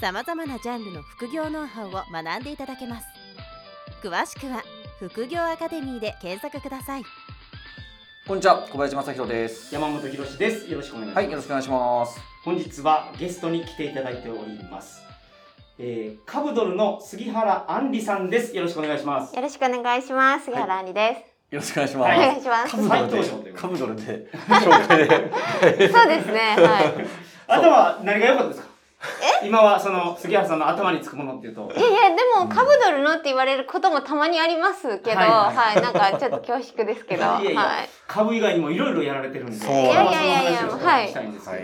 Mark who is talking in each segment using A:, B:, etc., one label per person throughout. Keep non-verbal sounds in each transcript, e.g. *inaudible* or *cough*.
A: さまざまなジャンルの副業ノウハウを学んでいただけます詳しくは副業アカデミーで検索ください
B: こんにちは、小林正弘です。
C: 山本博史です。よろしくお願いします。
B: はい、よろしくお願いします。
C: 本日はゲストに来ていただいております。えー、カブドルの杉原杏里さんです。よろしくお願いします。
D: よろしくお願いします。杉原杏里で
B: よろしくお願いします。
C: はい
D: お願いします
B: カブドルで、カブドルで、紹介で。
D: す。*laughs* そうですね。はい。
C: あとは何が良かったですか？今はその杉原さんの頭につくものっていうと
D: い。やいや、でも、カブドルのって言われることもたまにありますけど、
C: はい
D: は、
C: はいい
D: なんかちょっと恐縮ですけど、はい。
C: 株以外にもいろいろやられてるんで。
B: そういやい
D: やいやいや。
B: はい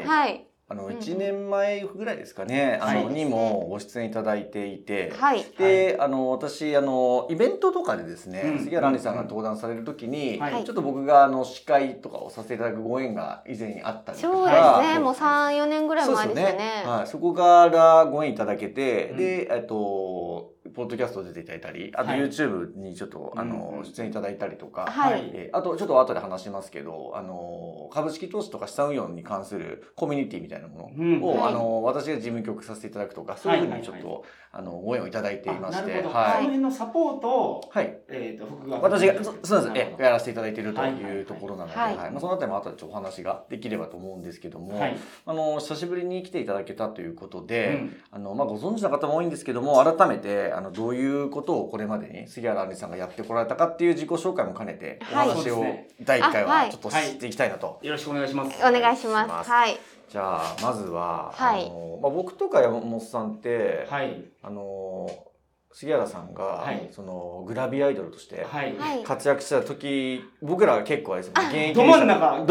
D: はい。
B: あの、
D: うん
B: 一年前ぐらいですかね、あの、
C: はい
B: にもご出演いただいていて。
D: はい。
B: で、あの、私、あの、イベントとかでですね、
C: うん
B: 杉原杏里さんが登壇されるときに、
C: はい
B: ちょっと僕が、あの、司会とかをさせていただくご縁が以前にあったりとか。
D: そうですね。もう3、4年ぐらい
B: そう
D: 前です
B: ね。
D: ね。
B: はい、そこからご縁いただけて、
C: うん
B: で、えっと、ポッドキャスト出ていただいたり、あと
C: はい
B: YouTube にちょっと、あ
C: うん
B: の、
C: うん
B: 出演いただいたりとか、
D: はい。
B: えーあと、ちょっと後で話しますけど、あの、株式投資とか資産運用に関するコミュニティみたいなも
C: うん
B: のを、
D: はい
B: あの、私が事務局させていただくとか、そういうふうにちょっと、
C: はいはい
B: あの、ご縁をいただいていまして、
C: あなるほど。
B: はい。
C: その辺のサポートを、
B: はい。
C: えっ、と、副業
B: 私が、そそうなんです。え、やらせていただいていると
C: はい
B: うところなので、
D: はい
B: はい。まあ、そのあたりも後でちょっとお話ができればと思うんですけども、
C: はい。
B: あの、久しぶりに来ていただけたということ
C: う
B: で、
C: ん
B: あの、まあ、ご存知の方も多いんですけども、改めて、あの、どういうことをこれまでに杉原杏里さんがやってこられたかっていう自己紹介も兼ねて、お
D: はい
B: 話を第1回
D: あは
B: はいちょっと知っていきたいなと。
C: よろしくお願いします。
D: お願いしま。
B: すす
D: はい。
B: じゃあ、まずは、
D: はい
B: あの、まあ、僕とか山本さんって、
C: はい。
B: あの、杉原さんが、
C: はい
B: その、グラビアアイドルとして
C: はい。
D: はい。
B: 活躍した時、僕らは結構あれですよね、現役 *laughs*
C: ど真ん中、本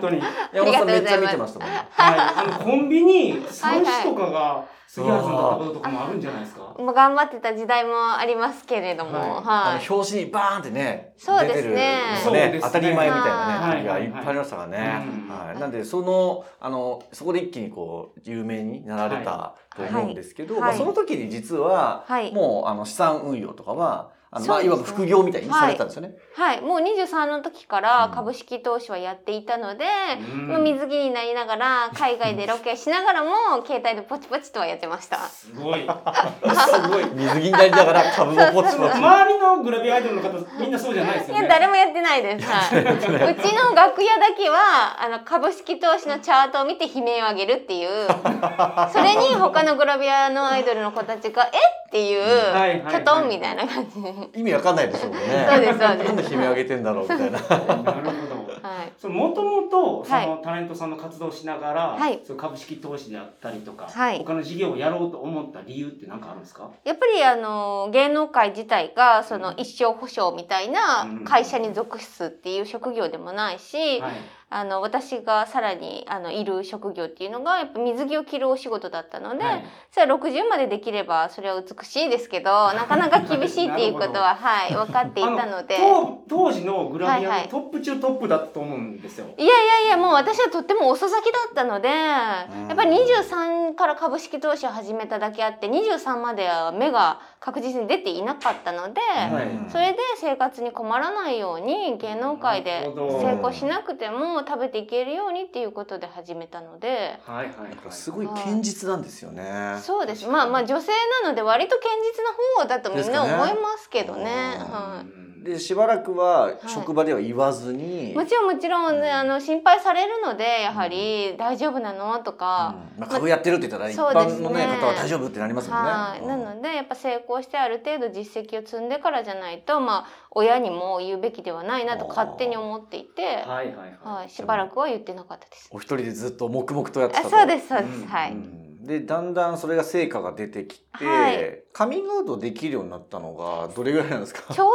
C: 当に。
B: 山本さんめっちゃ見てましたもんね。
C: はい、あのコンビニ
D: はい
C: 三種とかが杉原さんだったこととかもあるんじゃないですか？
D: もう頑張ってた時代もありますけれども、
C: はい。
D: はい。
B: あの表紙にバーンってね、
D: そうですね。
B: 出てるのね
C: そうですね。
B: 当たり前みたいな
C: はい
B: ね、時がいっぱいありましたからね。
C: うん
B: はい。なんで、その、あの、そこで一気にこう、有名になられたと思うんですけど、
D: はい。はい。
B: まあその時に実は、
D: はい。
B: もう、あの、資産運用とかは、あの、まあ、いわば副業みたいにされてたんですよね。
D: はい。もう23の時から株式投資はやっていたので、
C: うん
D: まあ水着になりながら、海外でロケしながらも、携帯でポチポチとはやってました。
C: すごい。すごい。
B: 水着になりながら *laughs* 株もポチポチ。
C: 周りのグラビアアイドルの方、みんなそうじゃないです
D: いや、
C: よね。
D: 誰もやってないです。はい。うちの楽屋だけは、あの、株式投資のチャートを見て悲鳴を上げるっていう、*laughs* それに他のグラビアのアイドルの子たちが、え？っていう
C: はいはいは、い
D: キョトンみたいな感じで。
B: 意味わかんないですもんね。
D: そうですそうです
B: なんで悲鳴上げてんだろうみたいな。
C: なるほど。
D: はい。
C: そのもともとそ
D: はい
C: のタレントさんの活動をしながら、
D: はい
C: その株式投資であったりとか、
D: はい
C: 他の事業をやろうと思った理由って何かあるんですか？
D: やっぱりあの芸能界自体がその一生保証みたいな
C: うん
D: 会社に属すっていう職業でもないし、
C: はい。
D: あの私がさらにあのいる職業っていうのがやっぱ水着を着るお仕事だったので、
C: はい。
D: それは60までできればそれは美しいですけど *laughs* なかなか厳しいっていうことは *laughs* はい分かっていたので。
C: 当当時のグラビ
D: はいはい。
C: アのトップ中トップだったと思うんですよ。
D: いやいやいやもう私はとっても遅咲きだったのでやっぱり23から株式投資を始めただけあって23までは目が確実に出ていなかったので、
C: はい。
D: それで生活に困らないように芸能界で成功しなくても食べていけるようにっていうことで始めたので。
C: はいはいはい。
B: すごい堅実なんですよね。
D: そうですまあまあ女性なので割と堅実な方だとみんな思いますけどね。は
C: うん
B: で、しばらくは職場では言わずに、
D: い、もちろんもちろんねあの心配されるのでやはり大丈夫なの？とか、
B: うん。まあ、株やってるって言ったら一般の、ね方は大丈夫ってなりますもんね。
D: はい、
B: うん。
D: なのでやっぱ成功してある程度実績を積んでからじゃないとまあ親にも言うべきではないなと勝手に思っていて、
C: はいはいはい。
D: はい、しばらくは言ってなかったです。
B: お一人でずっと黙々とやってた
D: そうですそうです、
C: うん。
D: はい、
B: うん。でだんだんそれが成果が出てきて、
D: はい
B: カミングアウトできるようになったのがどれぐらいなんですか？
D: ちょう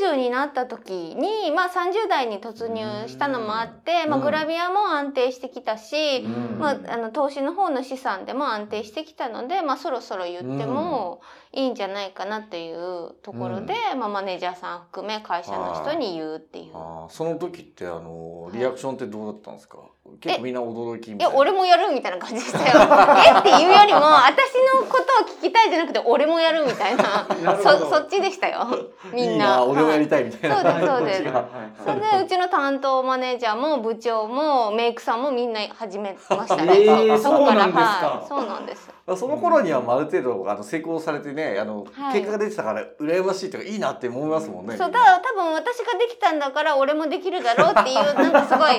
D: ど30になった時に、まあ、30代に突入したのもあって、まあ、
B: うん
D: グラビアも安定してきたし、
B: うん。
D: まあ、あの投資の方の資産でも安定してきたので、まあ、そろそろ言ってもいいんじゃないかなっていうところで、まあ、マネージャーさん含め会社の人に言うっていう。
B: あーその時ってあの
D: はい
B: リアクションってどうだったんですか、結構みんな驚きい
D: や俺もやるみたいな感じでしたよ。*laughs* えっていうよりも私のことを聞きたいじゃなくて俺もやるみたいな。*laughs* そそっちでしたよ。*laughs* みんな。
B: いいな俺もやり
D: はい
B: たいみたいな、
D: そうです *laughs* そうです。それでうちの担当マネージャーも部長もメイクさんもみんな始めましたね。
C: えー
D: そこから。
C: そうなんですか？
D: はい。そうなんです。
B: その頃にはある程度あの成功されてねあの、
D: はい。
B: 結果が出てたから羨ましいとかいいなって思いますもんね。
D: そうだから多分私ができたんだから俺もできるだろうっていうなんかすごい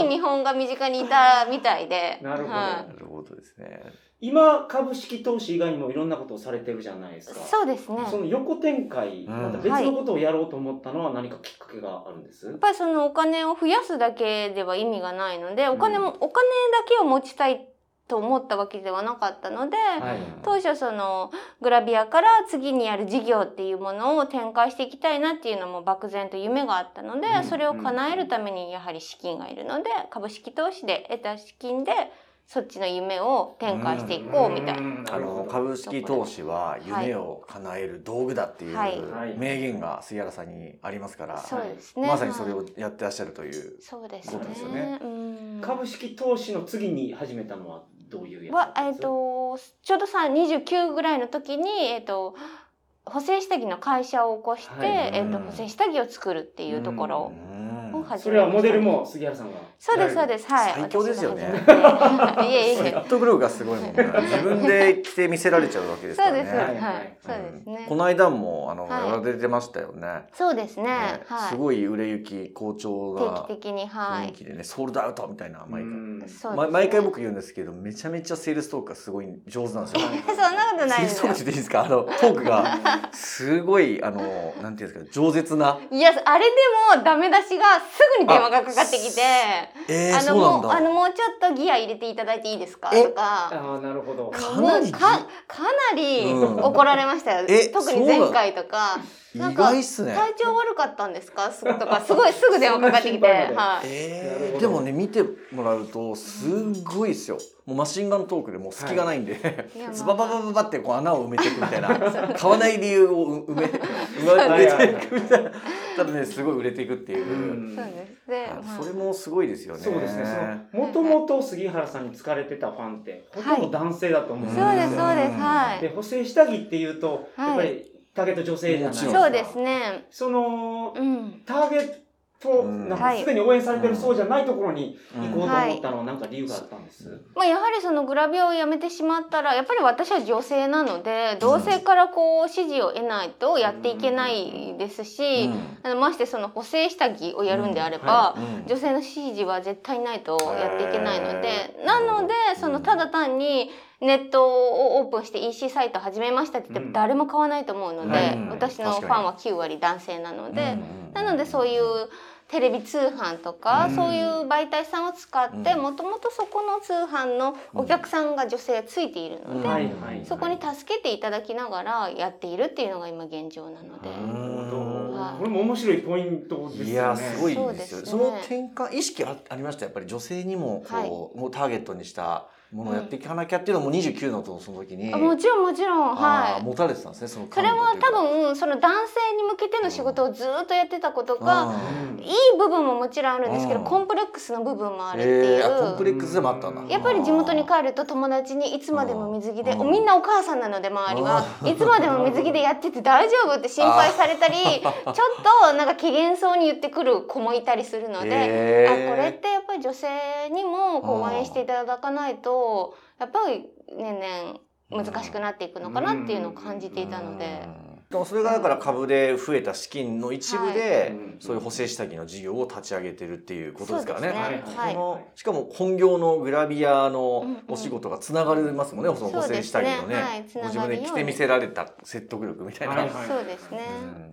D: いい見本が身近にいたみたいで。
C: なるほど。
D: は
B: なるほどですね。
C: 今株式投資以外にもいろんなことをされてるじゃないです
D: い
C: か。
D: そうですね。
C: その横展開、
B: うん
C: また別のことをやろうと思ったのは何かきっかけがあるんです？
D: やっぱりそのお金を増やすだけでは意味がないのでお金も、お金だけを持ちたいと思ったわけではなかったので、
C: はい
D: 当初そのグラビアから次にやる事業っていうものを展開していきたいなっていうのも漠然と夢があったので、
C: うん
D: それを叶えるためにやはり資金がいるので株式投資で得た資金でそっちの夢を展開していこうみたいな。
C: ん。
B: あの株式投資は夢を叶える道具だっていう
D: はい。
B: 名言が杉原さんにありますから、
D: そうですね。
B: まさにそれ
D: はい
B: をやってらっしゃるという。
D: そうです
B: ことですよ
D: ね。
C: 株式投資の次に始めたのはどういうやつだ
D: はえっ、
C: ったんです
D: とちょうどさ29ぐらいの時にえっ、と補正下着の会社を起こして、
C: はい。
D: えっ、と
B: うん
D: 補正下着を作るっていうところ。
B: うん。
D: を始めました
C: それはモデルも杉原さんが。
D: そうですそうですはい
B: 最強ですよね
D: いえいえ
B: 説得力がすごいもんね。自分で着て見せられちゃうわけですからね。
D: そうです、
C: はい
D: そうですね。
B: この間もあの、
D: はい
B: やられてましたよね。
D: そうですね。
B: ね
D: はい。
B: すごい売れ行き好調
D: 定
B: な
D: 期的にはい。
B: 雰囲気でね、ソールドアウトみたいな毎回。
C: うん
D: そうですね
B: ま毎回僕言うんですけどめちゃめちゃセールストークがすごい上手なんですよ。*laughs*
D: そんなことないですよ
B: セールストーク。っていいですか？あのトークがすごいあのなんていうんですか饒舌ない
D: やあれでもダメ出しがすぐに電話がかかってきて、
B: えー、
D: あのもうあの
B: だ
D: もうちょっとギア入れていただいていいですか？
B: え
D: とか。
C: ああなるほど。
B: かなり。
D: かかなり
B: うん。
D: 怒られましたよ、
B: え
D: 特に前回とか。
B: 意
D: なんか
B: 外っすね。
D: 体調悪かったんですか？すとか *laughs* すごいすぐ電話かかってきて、はい、
B: えー、でもね見てもらうとすっごいですよ。もうマシンガントークでもう隙がないんで、
D: いや *laughs*
B: ズバババババってこう穴を埋めていくみたいな。*laughs* 買わない理由を埋め埋
C: はい
B: めていくみたいなただねすごい売れていくっていう、
C: うん。
D: そうです。で、
B: それもすごいですよね。
C: そうですね。そのもともと杉原さんに疲れてたファンってほとんど男性だと思うんですよ。
D: そうですそうです。はい。
C: で補正下着っていうと、
D: はい
C: やっぱりターゲット女性じゃないですか。
D: そうですね。
C: その
D: うん。
C: ターゲット、
B: うん。
C: なん
D: はい。
C: かすでに応援されてるそうじゃないところに
B: うん。
C: 行こうと思ったのは何か理由があったんです。
D: まあ、やはりそのグラビアをやめてしまったらやっぱり私は女性なので同性からこう支持を得ないとやっていけないですし、あのましてその補正下着をやるんであれば、
B: うん。
D: 女性の支持は絶対ないとやっていけないのでなので
B: うん。
D: そのただ単にネットをオープンして EC サイト始めましたって言っても
C: うん。
D: 誰も買わないと思うので、
C: はい。
D: 私のファンは9割男性なので、
B: うん
D: なのでそういうテレビ通販とか、
C: うん。
D: そういう媒体さんを使って
B: うん。
D: もともとそこの通販のお客さんが女性ついているので、そこに助けていただきながらやっているっていうのが今現状なので。
C: これも面白いポイントですよね。
B: いやすごいですよ
D: そね。
B: その転換意識あありました？やっぱり女性にもこう、
D: はい。
B: もうターゲットにしたものをやっていかなきゃっていうのも29のとその時に、
D: あもちろんもちろん。
B: あ
D: はい。
B: ー持たれてたんですねその
D: それは多分その男性に向けての仕事をずっとやってたことが
C: うん。
D: いい部分ももちろんあるんですけど
B: うん。
D: コンプレックスの部分もあるっていう、
B: えー、あコンプレックスでもあったんだ。
D: やっぱり地元に帰ると友達にいつまでも水着で
B: うん。
D: みんなお母さんなので周りはいつまでも水着でやってて大丈夫って心配されたり *laughs* ちょっとなんか機嫌そうに言ってくる子もいたりするので、
B: へー。
D: あこれってぱり女性にもこう応援していただかないとやっぱり年々難しくなっていくのかなっていうのを感じていたので。
B: うんでもそれがだから株で増えた資金の一部で、
C: はい。
B: そういう補正下着の事業を立ち上げてるっていうことですからね。
D: ねはい。
B: このしかも本業のグラビアの
D: うんうん。
B: お仕事がつながりますもんね、その補正下着のね。
D: ね。はい。
B: ご自分で着てみせられた説得力みたいな、
C: はいはい。*laughs*
D: そうですね、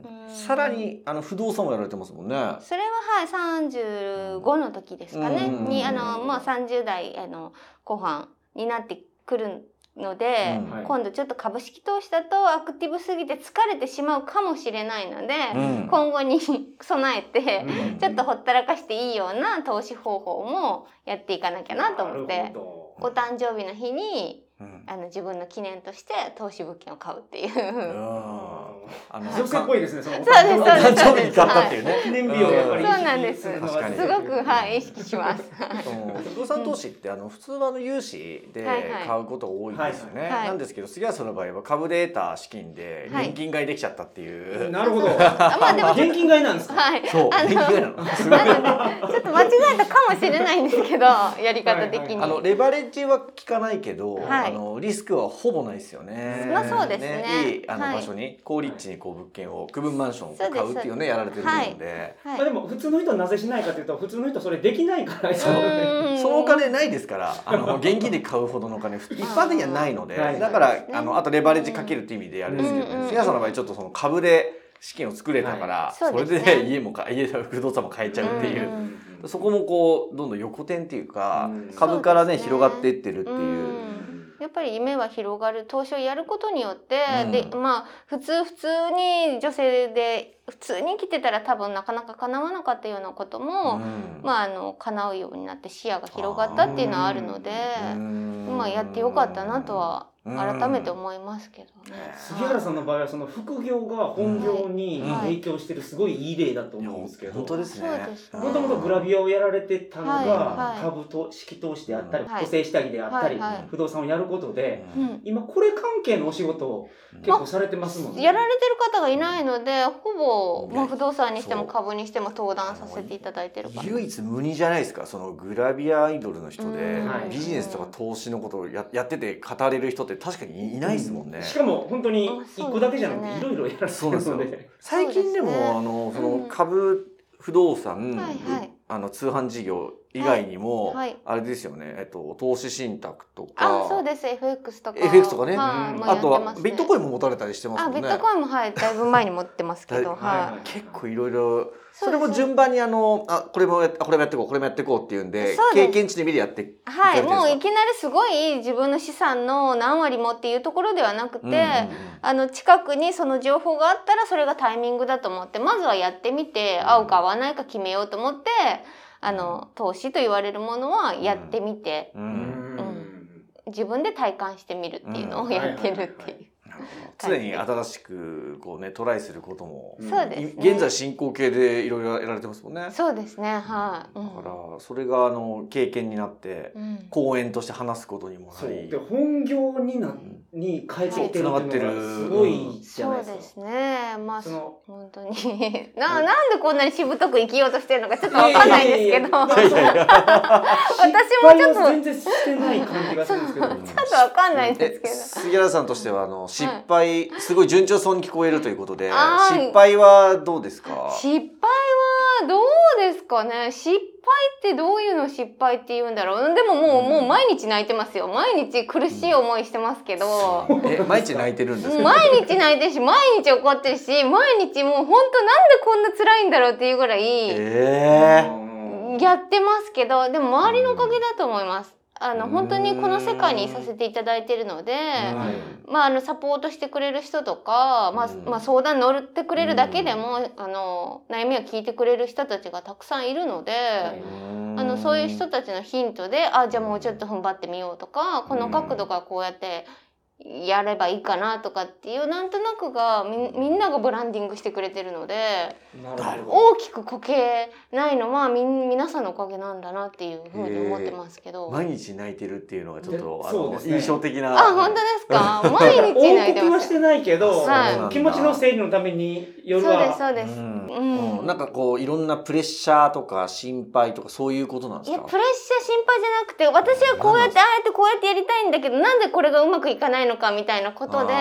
B: うん。
D: うん
B: さらにあの不動産もやられてますもんね。
D: それははい35の時ですかね、
B: うん
D: にあの、まあ、30代あの後半になってくるので、
B: うん。
C: はい。
D: 今度ちょっと株式投資だとアクティブすぎて疲れてしまうかもしれないので、
B: うん。
D: 今後に備えて、
C: うん。
D: ちょっとほったらかしていいような投資方法もやっていかなきゃなと思っ
C: な
D: てお誕生日の日に
B: うん。
D: あの自分の記念として投資物件を買うっていう。
B: うんあの
C: 女性っぽいですねその
D: そうですそうです
B: 誕生日に買ったっていうね。
C: 記念日をやっぱり
D: そうなんですすごくはい意識します。
B: うん不動産投資ってあの普通はあの融資で買うことが多いんですよね。
D: はい
B: なんですけど杉原さんの場合は株で得た資金で
D: はい
B: 現金買いできちゃったっていう。
C: なるほど
D: あまあでも
C: 現金買いなんですか
D: はい。
B: そう現金買いなの。
D: ちょっと間違えたかもしれないんですけど *laughs* やり方的に。
B: あのレバレッジは効かないけど、
D: はい。
B: あのリスクはほぼないですよね。
D: まあそうですね。
B: いいあの
D: はい。
B: 場所に高立地にこう物件を区分マンションを買うっていうねやられてるので、
D: はい。
C: まあでも普通の人はなぜしないかというと普通の人はそれできないからですよね
D: う。ん
B: そのお金ないですから、あの現金で買うほどのお金 *laughs* 一般的にはないので、
C: はい。
B: だからあのあとレバレッジかけるっていう意味であれですけどね、杉原さんの場合ちょっとその株で資金を作れたから、
D: はい
B: それ
D: で
B: 家もか家不動産も買えちゃうっていう。
D: うん
B: そこもこうどんどん横転っていうか、
C: うん。
B: 株からね広がっていってるっていう。
D: うん。やっぱり夢は広がる。投資をやることによって、
B: うん。
D: でまあ普通普通に女性で普通に生きてたら多分なかなか叶わなかったようなことも、
B: うん。
D: まああの叶うようになって視野が広がったっていうのはあるので、
B: うん。
D: まあやってよかったなとは
B: うん。
D: 改めて思いますけどね。
C: 杉原さんの場合はその副業が本業に
B: うん
C: 影響してるすごいいい例だと思うんですけど
B: 本当ですね。
D: そうですね。
C: もともとグラビアをやられてたの
D: はい。
C: が
D: はい。
C: 株と式投資であったり
D: はい。
C: 補正下着であったり不動産をやることで今これ関係のお仕事を結構されてますもんね。
D: やられてる方がいないのでほぼ、
B: う。ん
D: まあ、不動産にしても株にしても登壇させていただいてるから。
B: 唯一無二じゃないですか。そのグラビアアイドルの人でビジネスとか投資のことをややってて語れる人って確かにいないですもんね。
C: しかも本当に一個だけじゃなく
D: あ
C: ていろいろやられて
B: そうなんですよ
C: るので。
B: 最近でもあのそ
D: うん。
B: の株不動産、
D: はいはい。
B: あの通販事業以外にも、
D: はいはい。
B: あれですよね、えっと、投資信託とか。
D: あそうです。FX とか。
B: FX とかね。
C: うん。
D: はいもうや
B: あとはビットコインも持たれたりしてます
D: あ
B: もんね。
D: ビットコインもはいだいぶ前に持ってますけど。
B: だ
C: はい。
B: 結構いろいろそれも順番にあのあこれもやこれもやっていこうこれもやっていこうっていうんで経験値で見てやって
D: はい。もういきなりすごい自分の資産の何割もっていうところではなくて、
B: うんうんうん。
D: あの近くにその情報があったらそれがタイミングだと思ってまずはやってみて
B: うん。
D: 合うか合わないか決めようと思ってあの投資と言われるものはやってみて。
B: う
C: うん。ん。
D: 自分で体感してみるっていうのを
C: うん。
D: やってるっていう。
B: 常に新しくこうねトライすることも、
C: うん。
D: そうですね。
B: い現在進行形でいろいろやられてますもんね。
D: そうですねはい、うん。
B: だからそれがあの経験になって
D: うん。
B: 講演として話すことにもなり。
C: そう。で本業になに変えていってるすごいじゃないですか。
D: そうですね。まあ
C: その
D: 本当に。*laughs* ななんでこんなにしぶとく生きようとしてるのかちょっとわかんないんですけど。私もちょっと
C: 失敗を全然してない感じがするんですけど。
D: ちょっとわかんないんで
B: え
D: すけど。
B: 杉原さんとしてはあの失敗、すごい順調そうに聞こえるということで失敗はどうですか？
D: 失敗はどうですかね？失敗ってどういうのを失敗って言うんだろう？でももう,、
B: うん。
D: もう毎日泣いてますよ。毎日苦しい思いしてますけど、
B: え毎日泣いてるんです
D: 毎日泣いてるし毎日怒ってるし毎日もう本当なんでこんな辛いんだろうっていうぐらい
B: え
D: やってますけどでも周りのおかげだと思います。あの本当にこの世界にいさせていただいてるので、まあ、あのサポートしてくれる人とか、まあ
B: うん。
D: まあ、相談乗ってくれるだけでも、あの悩みを聞いてくれる人たちがたくさんいるので、あのそういう人たちのヒントであじゃあもうちょっと踏ん張ってみようとかこの角度からこうやってやればいいかなとかっていうなんとなくがみみんながブランディングしてくれてるので
C: なるほど。
D: 大きくこけないのはみん皆さんのおかげなんだなっていうふうに思ってますけど。
B: 毎日泣いてるっていうのがちょっとあの、
C: ね。
B: 印象的な。
D: あ本当ですか？毎日泣いて
C: 大
D: ます。よ
C: はしてないけど、
D: はい。
C: 気持ちの整理のために夜
D: そうです
C: は
D: そうです。
B: うん。
D: うん。
B: うん。なんかこういろんなプレッシャーとか心配とかそういうことなんですか？
D: いやプレッシャー心配じゃなくて私はこうやってああやってこうやってやりたいんだけどなんでこれがうまくいかないのかみたいなことで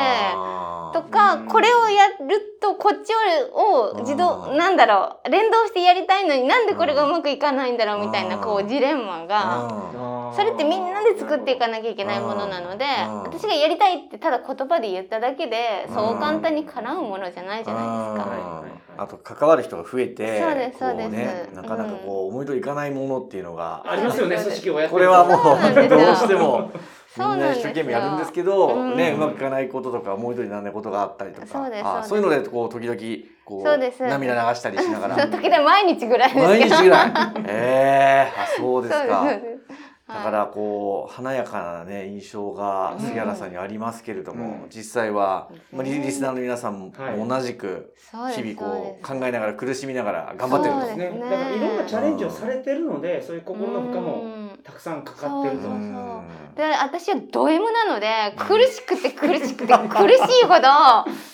D: とか
C: うん。
D: これをやるとこっちを自動
B: うん
D: なんだろう連動してやりたいのになんでこれがうまくいかないんだろうみたいな
B: うん。
D: こうジレンマが
B: うん。
D: それってみんなで作っていかなきゃいけないものなので
B: うん。
D: 私がやりたいってただ言葉で言っただけでそう簡単に叶うものじゃないじゃないですか。
B: あと関わる人が増えて
D: そうです
B: こう
D: そうです。
B: ねなかなかこう思い通りいかないものっていうのが。
C: ありますよね、組織をやって
B: これはも
D: う
B: どうしてもみ
D: そうんな
B: 一生懸命やるんですけど、
D: うん。
B: ねうまくいかないこととか思い通りにならないことがあったりとか
D: そうそう
B: いうのでこう時々こ
D: そうです。
B: 涙流したりしながら。*laughs*
D: 時々毎日ぐらいですけど。
B: 毎日ぐらい。ええあそうですか。だからこう華やかなね印象が杉原さんにありますけれども、
C: うん。
B: 実際は、
D: うん
B: まあ、リリスナーの皆さんも
C: はい
B: 同じく日々こう考えながら苦しみながら頑張ってると。
D: そうです
C: ね、だからいろんなチャレンジをされてるので、そういう心の負荷も
D: うん
C: たくさんかかってると
D: そう。
B: うん
D: で私はド M なので苦しくて苦しくて苦しいほど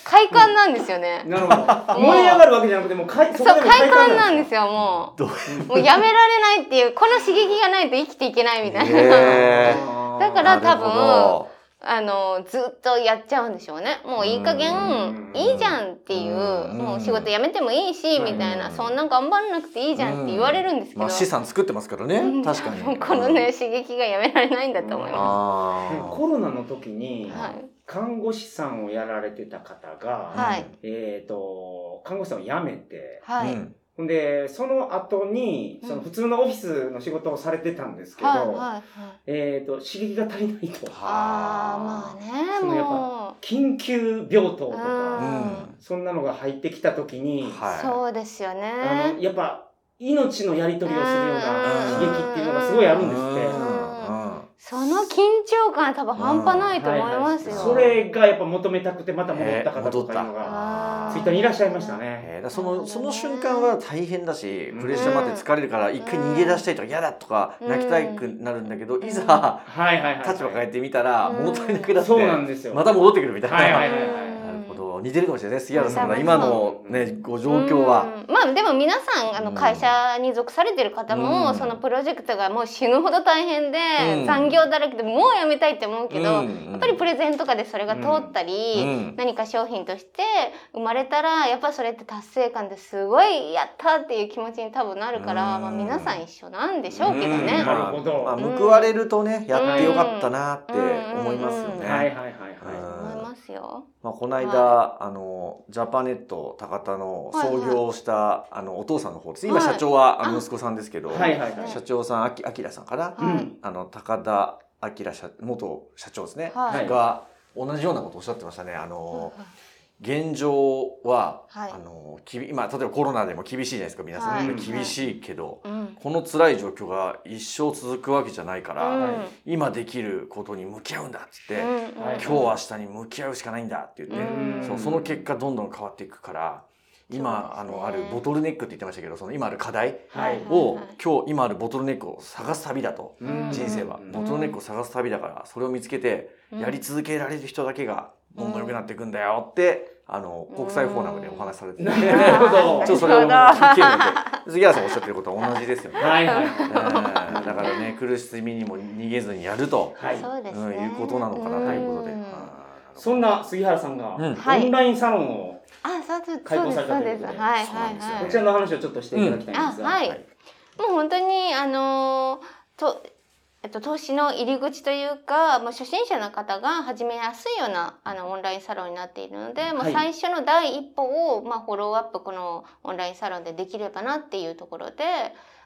D: 快感なんですよね。*laughs*
C: なるほど。燃え上がるわけじゃなくてもうかい
D: そう快感なん
C: で
D: ですよも
B: どう
D: う？もうやめられないっていうこの刺激がないと生きていけないみたいな、
B: へ
D: だから多分あのずっとやっちゃうんでしょうね。もういい加減
C: うん。
D: いいじゃんっていう
B: うん。
D: もう仕事辞めてもいいしみたいな。
B: うん
D: そんな頑張らなくていいじゃんって言われるんですけど、
B: まあ資産作ってますからね、
D: うん。
B: 確かに。*laughs*
D: このね刺激がやめられないんだと思いま
B: あ
C: コロナの時に看護師さんをやられてた方が、
D: はい。
C: えっ、と看護師さんを辞めて、
B: あ、
D: はい、
B: うん
C: ほんでその後に
D: うん。
C: その普通のオフィスの仕事をされてたんですけど、
D: はいはいはい。
C: えっ、と刺激が足りないと。
D: ああまあね
C: そのやっぱ
D: も
C: 緊急病棟と
D: う
C: か、
D: ん。
C: そんなのが入ってきた時に、
B: はい。
D: そうですよ
C: あ
D: ね
C: のやっぱ命のやり取りをするような
D: うん。
C: 刺激っていうのがすごいあるんですって。
B: うん。
D: その緊張感多分半端ないと思いますよ、
C: それがやっぱ求めたくてまた戻った方とかいうのがツイッターにいらっしゃいましたね。
B: えーだそのその瞬間は大変だし
C: うん。
B: プレッシャーもあって疲れるから一回逃げ出したいとか嫌だとか
D: うん。
B: 泣きたくなるんだけど
D: ん。
B: いざ。立場変えてみたらりなくなって
C: そうなんですよ。
B: また戻ってくるみたいな。似てるかもしれないね。杉原さんの
D: うん。
B: 今のねご状況は。
D: うん。まあでも皆さんあ
B: うん。
D: の会社に属されてる方も、
B: うん。
D: そのプロジェクトがもう死ぬほど大変で、
B: うん。
D: 残業だらけでもうやめたいって思うけど、
B: うん。
D: やっぱりプレゼンとかでそれが通ったり、
B: うん。
D: 何か商品として生まれたらやっぱそれって達成感ですごいやったっていう気持ちに多分なるから、
B: うん。
D: まあ、皆さん一緒なんでしょうけどね。
C: うん。なるほど。
B: まあ報われるとねやってよかったなって思いますよ
D: うん。
B: ね。
C: はいはいはいはい。
D: ますよ。
B: まあ、この間、あのジャパネット高田の創業をした、あのお父さんの方です。今
D: はい。
B: 社長はあ。の
D: あ
B: 息子さんですけど、
C: はいはいはい。
B: 社長さんあきあきらさんかな、
D: はい。
C: うん。
B: あの高田明社元社長ですね、
D: はい。
B: が同じようなことをおっしゃってましたね。あの、現状は、
D: はい。
B: あのきび今例えばコロナでも厳しいじゃないですか皆さん、
D: はい。
B: 厳しいけど、
D: うん。
B: この辛い状況が一生続くわけじゃないから、
D: うん。
B: 今できることに向き合うんだっつって、
D: うん
C: はい
B: 今日明日に向き合うしかないんだって言って、
D: うん。
B: そうその結果どんどん変わっていくから今、
D: ね。
B: のあるボトルネックって言ってましたけどその今ある課題
C: はい。
B: を、
D: はい。
B: 今日今あるボトルネックを探す旅だと、
C: うん。
B: 人生は、
C: うん。
B: ボトルネックを探す旅だからそれを見つけて、
D: うん。
B: やり続けられる人だけがどんどん良くなっていくんだよって、あの国際フォーナムでお話しされてて、
C: なるほど *laughs*
B: ちょっとそれを聞けるので杉原さんおっしゃってることは同じですよね。
C: はいはい。
B: うんだからね苦しみにも逃げずにやると、
C: はい。
D: そうですね。
B: うん、いうことなのかなということで。
D: ん
C: そんな杉原さんが、オンラインサロンを。開講された。ということで
D: はいはいはい。
C: こちらの話をちょっとしていただきたいんですが、
D: はいもう本当にあのーと。えっと、投資の入り口というか、もう初心者の方が始めやすいようなあのオンラインサロンになっているので、もう
C: はい
D: 最初の第一歩を、まあ、フォローアップこのオンラインサロンでできればなっていうところで、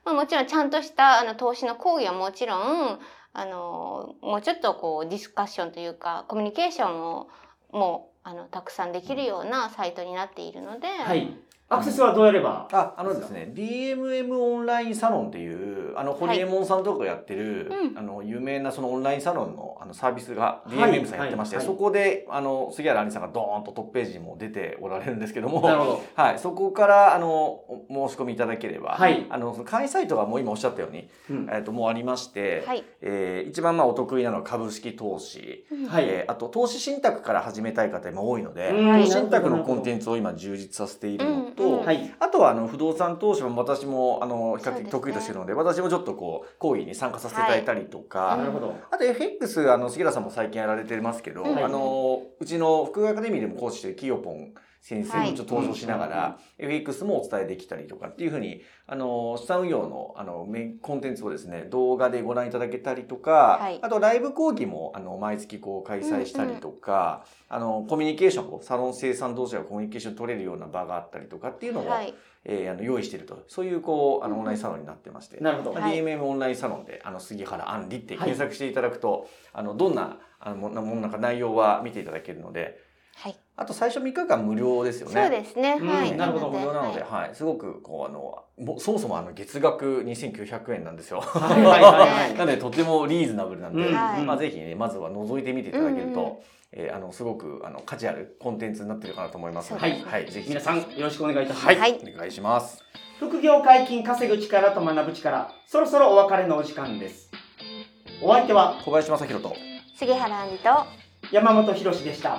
D: まあ、もちろんちゃんとしたあの投資の講義はもちろんあのもうちょっとこうディスカッションというかコミュニケーションをもうあのたくさんできるようなサイトになっているので、
C: はい。アクセスはどうやれば、
B: あ、あのですね、DMM オンラインサロンっていう、あの、ホリエモンさんとかがやってる、
D: うん。
B: あの、有名なそのオンラインサロンのあのサービスが
C: はい。
B: DMM さんやってまして、
C: はい。
B: そこで、あの、杉原杏里さんがドーンとトップページにも出ておられるんですけども、
C: なるほど。
B: はい、そこから、あの、お申し込みいただければ、
C: はい。
B: あの、その会員サイトがもう今おっしゃったように、
C: うん。
B: えっ、と、もうありまして、
D: はい、
B: えー一番まあお得意なのは株式投資、
C: はい。
B: えーあと投資信託から始めたい方も多いので、
C: うん。
B: 投資信託のコンテンツを今充実させているのと、
D: うんうん。
C: はい。
B: あとはあの不動産投資も私もあの比較的得意としてるので私もちょっとこう講義に参加させていただいたりとか、
C: なるほど。
B: あと FX あの杉浦さんも最近やられてますけど、
C: はい。
B: あのうちの福岡アカデミーでも講師してるキヨポン先生もちょっと登場しながら、FX もお伝えできたりとかっていうふうに、あの、資産運用の、あの、メインコンテンツをですね、動画でご覧いただけたりとか、
D: はい。
B: あとライブ講義も、あの、毎月こう開催したりとか、あの、コミュニケーションを、サロン生産同士がコミュニケーション取れるような場があったりとかっていうのを、
D: はい。
B: えーあの用意していると。そういう、こう、あの、オンラインサロンになってまして。
C: なるほど。
B: DMM オンラインサロンで、あの、杉原杏里って検索していただくと、あの、どんな、あの、ももなんか内容は見ていただけるので、
D: はい
B: あと最初3日間無料ですよね。
D: そうですね。
C: うん。
D: はい。
C: なるほど
B: 無料なので、
D: は
B: はい、すごく、こう、あの、もそもそもあの、月額2900円なんですよ。
C: はいはいはいはい。*laughs*
B: なので、とてもリーズナブルなんで、まあ、ぜひね、まずは覗いてみていただけると、
D: うんうん。
B: えーあの、すごく、あの、価値あるコンテンツになってるかなと思いますので、
C: はい。
B: はい、ぜひ。
C: 皆さんよろしくお願いいたします。
B: はい、
D: はい。
B: お願いします。
C: 副業解禁稼ぐ力と学ぶ力、そろそろお別れのお時間です。お相手は
B: 小林正宏と、
D: 杉原杏里と。
C: 山本博史でした。